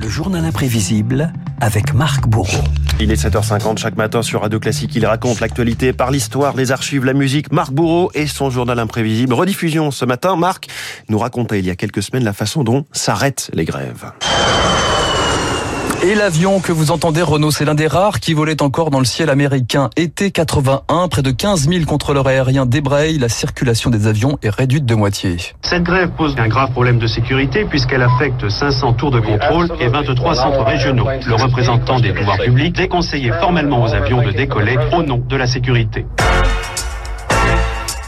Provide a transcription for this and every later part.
Le journal imprévisible avec Marc Bourreau. Il est 7h50 chaque matin sur Radio Classique. Il raconte l'actualité par l'histoire, les archives, la musique. Marc Bourreau et son journal imprévisible. Rediffusion ce matin. Marc nous racontait il y a quelques semaines la façon dont s'arrêtent les grèves. Et l'avion que vous entendez, Renault, c'est l'un des rares qui volait encore dans le ciel américain. Été 81, près de 15 000 contrôleurs aériens débrayent. La circulation des avions est réduite de moitié. Cette grève pose un grave problème de sécurité puisqu'elle affecte 500 tours de contrôle et 23 centres régionaux. Le représentant des pouvoirs publics déconseillait formellement aux avions de décoller au nom de la sécurité.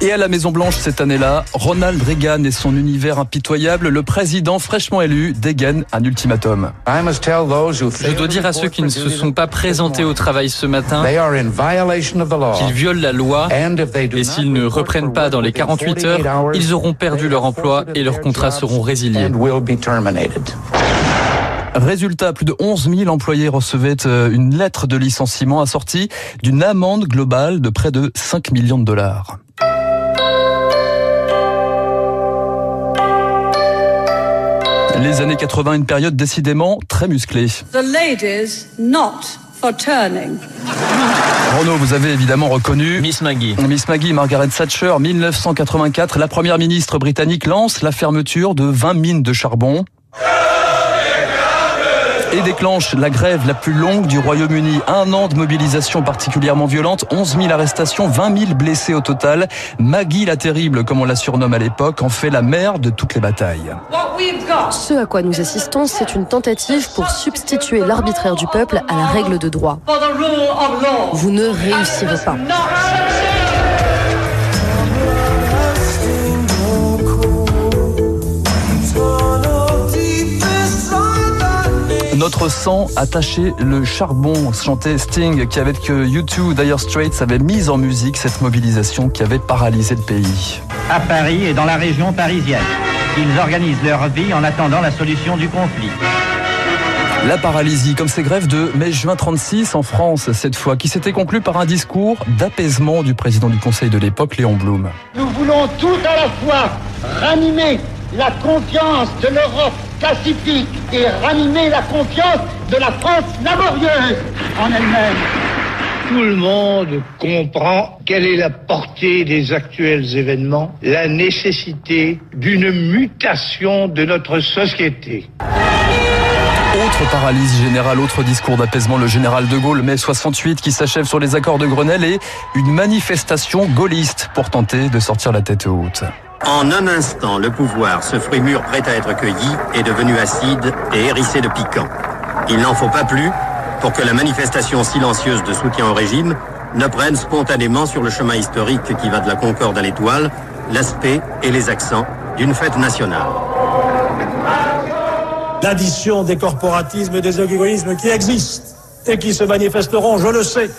Et à la Maison Blanche cette année-là, Ronald Reagan et son univers impitoyable, le président fraîchement élu dégaine un ultimatum. Je dois dire à ceux qui ne se sont pas présentés au travail ce matin qu'ils violent la loi et s'ils ne reprennent pas dans les 48 heures, ils auront perdu leur emploi et leurs contrats seront résiliés. Résultat, plus de 11 000 employés recevaient euh, une lettre de licenciement assortie d'une amende globale de près de 5 millions de dollars. Les années 80, une période décidément très musclée. The ladies not for turning. Renaud, vous avez évidemment reconnu Miss Maggie. Miss Maggie, Margaret Thatcher, 1984. La première ministre britannique lance la fermeture de 20 mines de charbon et déclenche la grève la plus longue du Royaume-Uni. Un an de mobilisation particulièrement violente, 11 000 arrestations, 20 000 blessés au total. Maggie la terrible, comme on la surnomme à l'époque, en fait la mère de toutes les batailles. Ce à quoi nous assistons, c'est une tentative pour substituer l'arbitraire du peuple à la règle de droit. Vous ne réussirez pas. Notre sang attaché le charbon, chantait Sting, qui avec U2, Dire Straits avait mis en musique cette mobilisation qui avait paralysé le pays. À Paris et dans la région parisienne, ils organisent leur vie en attendant la solution du conflit. La paralysie, comme ces grèves de mai-juin 36 en France, cette fois, qui s'était conclue par un discours d'apaisement du président du Conseil de l'époque, Léon Blum. Nous voulons tout à la fois ranimer la confiance de l'Europe pacifique et ranimer la confiance de la France laborieuse en elle-même. Tout le monde comprend quelle est la portée des actuels événements, la nécessité d'une mutation de notre société. Autre paralysie générale, autre discours d'apaisement, le général de Gaulle, mai 68, qui s'achève sur les accords de Grenelle et une manifestation gaulliste pour tenter de sortir la tête haute. En un instant, le pouvoir, ce fruit mûr prêt à être cueilli, est devenu acide et hérissé de piquant. Il n'en faut pas plus pour que la manifestation silencieuse de soutien au régime ne prenne spontanément sur le chemin historique qui va de la Concorde à l'Étoile l'aspect et les accents d'une fête nationale. L'addition des corporatismes et des égoïsmes qui existent et qui se manifesteront, je le sais,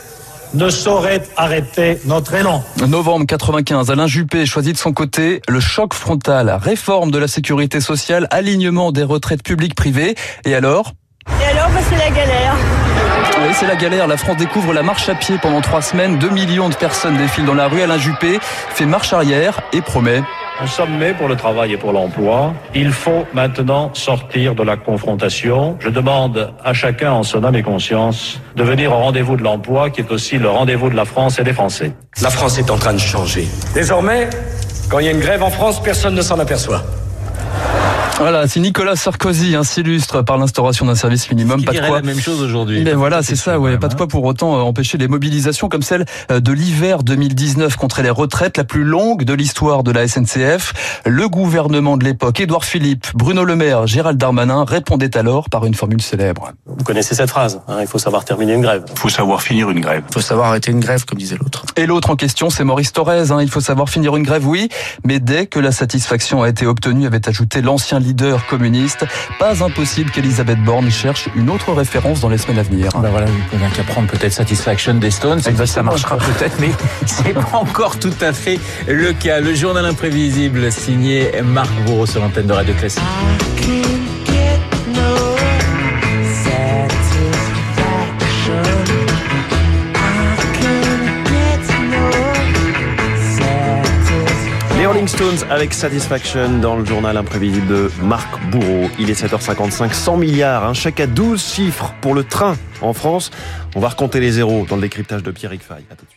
ne saurait arrêter notre élan. Novembre 95, Alain Juppé choisit de son côté le choc frontal, réforme de la sécurité sociale, alignement des retraites publiques privées. Et alors? Et alors, bah, c'est la galère. Oui, c'est la galère. La France découvre la marche à pied pendant trois semaines. Deux millions de personnes défilent dans la rue. Alain Juppé fait marche arrière et promet un sommet pour le travail et pour l'emploi. Il faut maintenant sortir de la confrontation. Je demande à chacun en son âme et conscience de venir au rendez-vous de l'emploi qui est aussi le rendez-vous de la France et des Français. La France est en train de changer. Désormais, quand il y a une grève en France, personne ne s'en aperçoit. Voilà, c'est Nicolas Sarkozy, hein, s'illustre par l'instauration d'un service minimum. Pas de quoi. la même chose aujourd'hui. Mais voilà, c'est ça, ouais. Pas de quoi pour autant euh, empêcher les mobilisations comme celle euh, de l'hiver 2019 contre les retraites, la plus longue de l'histoire de la SNCF. Le gouvernement de l'époque, Édouard Philippe, Bruno Le Maire, Gérald Darmanin répondaient alors par une formule célèbre. Vous connaissez cette phrase, hein, il faut savoir terminer une grève. Il faut savoir finir une grève. Il faut savoir arrêter une grève, comme disait l'autre. Et l'autre en question, c'est Maurice Thorez. Hein. Il faut savoir finir une grève, oui, mais dès que la satisfaction a été obtenue, avait ajouté l'ancien leader communiste pas impossible qu'Elisabeth Borne cherche une autre référence dans les semaines à venir. Ben voilà, il n'y qu'à prendre peut-être Satisfaction des Stones. ça marchera peut-être, mais c'est pas encore tout à fait le cas. Le journal imprévisible signé Marc Bourreau sur l'antenne de Radio Classique. Stones avec Satisfaction dans le journal imprévisible de Marc Bourreau. Il est 7h55, 100 milliards, un chèque à 12 chiffres pour le train en France. On va recompter les zéros dans le décryptage de Pierre Fay. À tout de suite.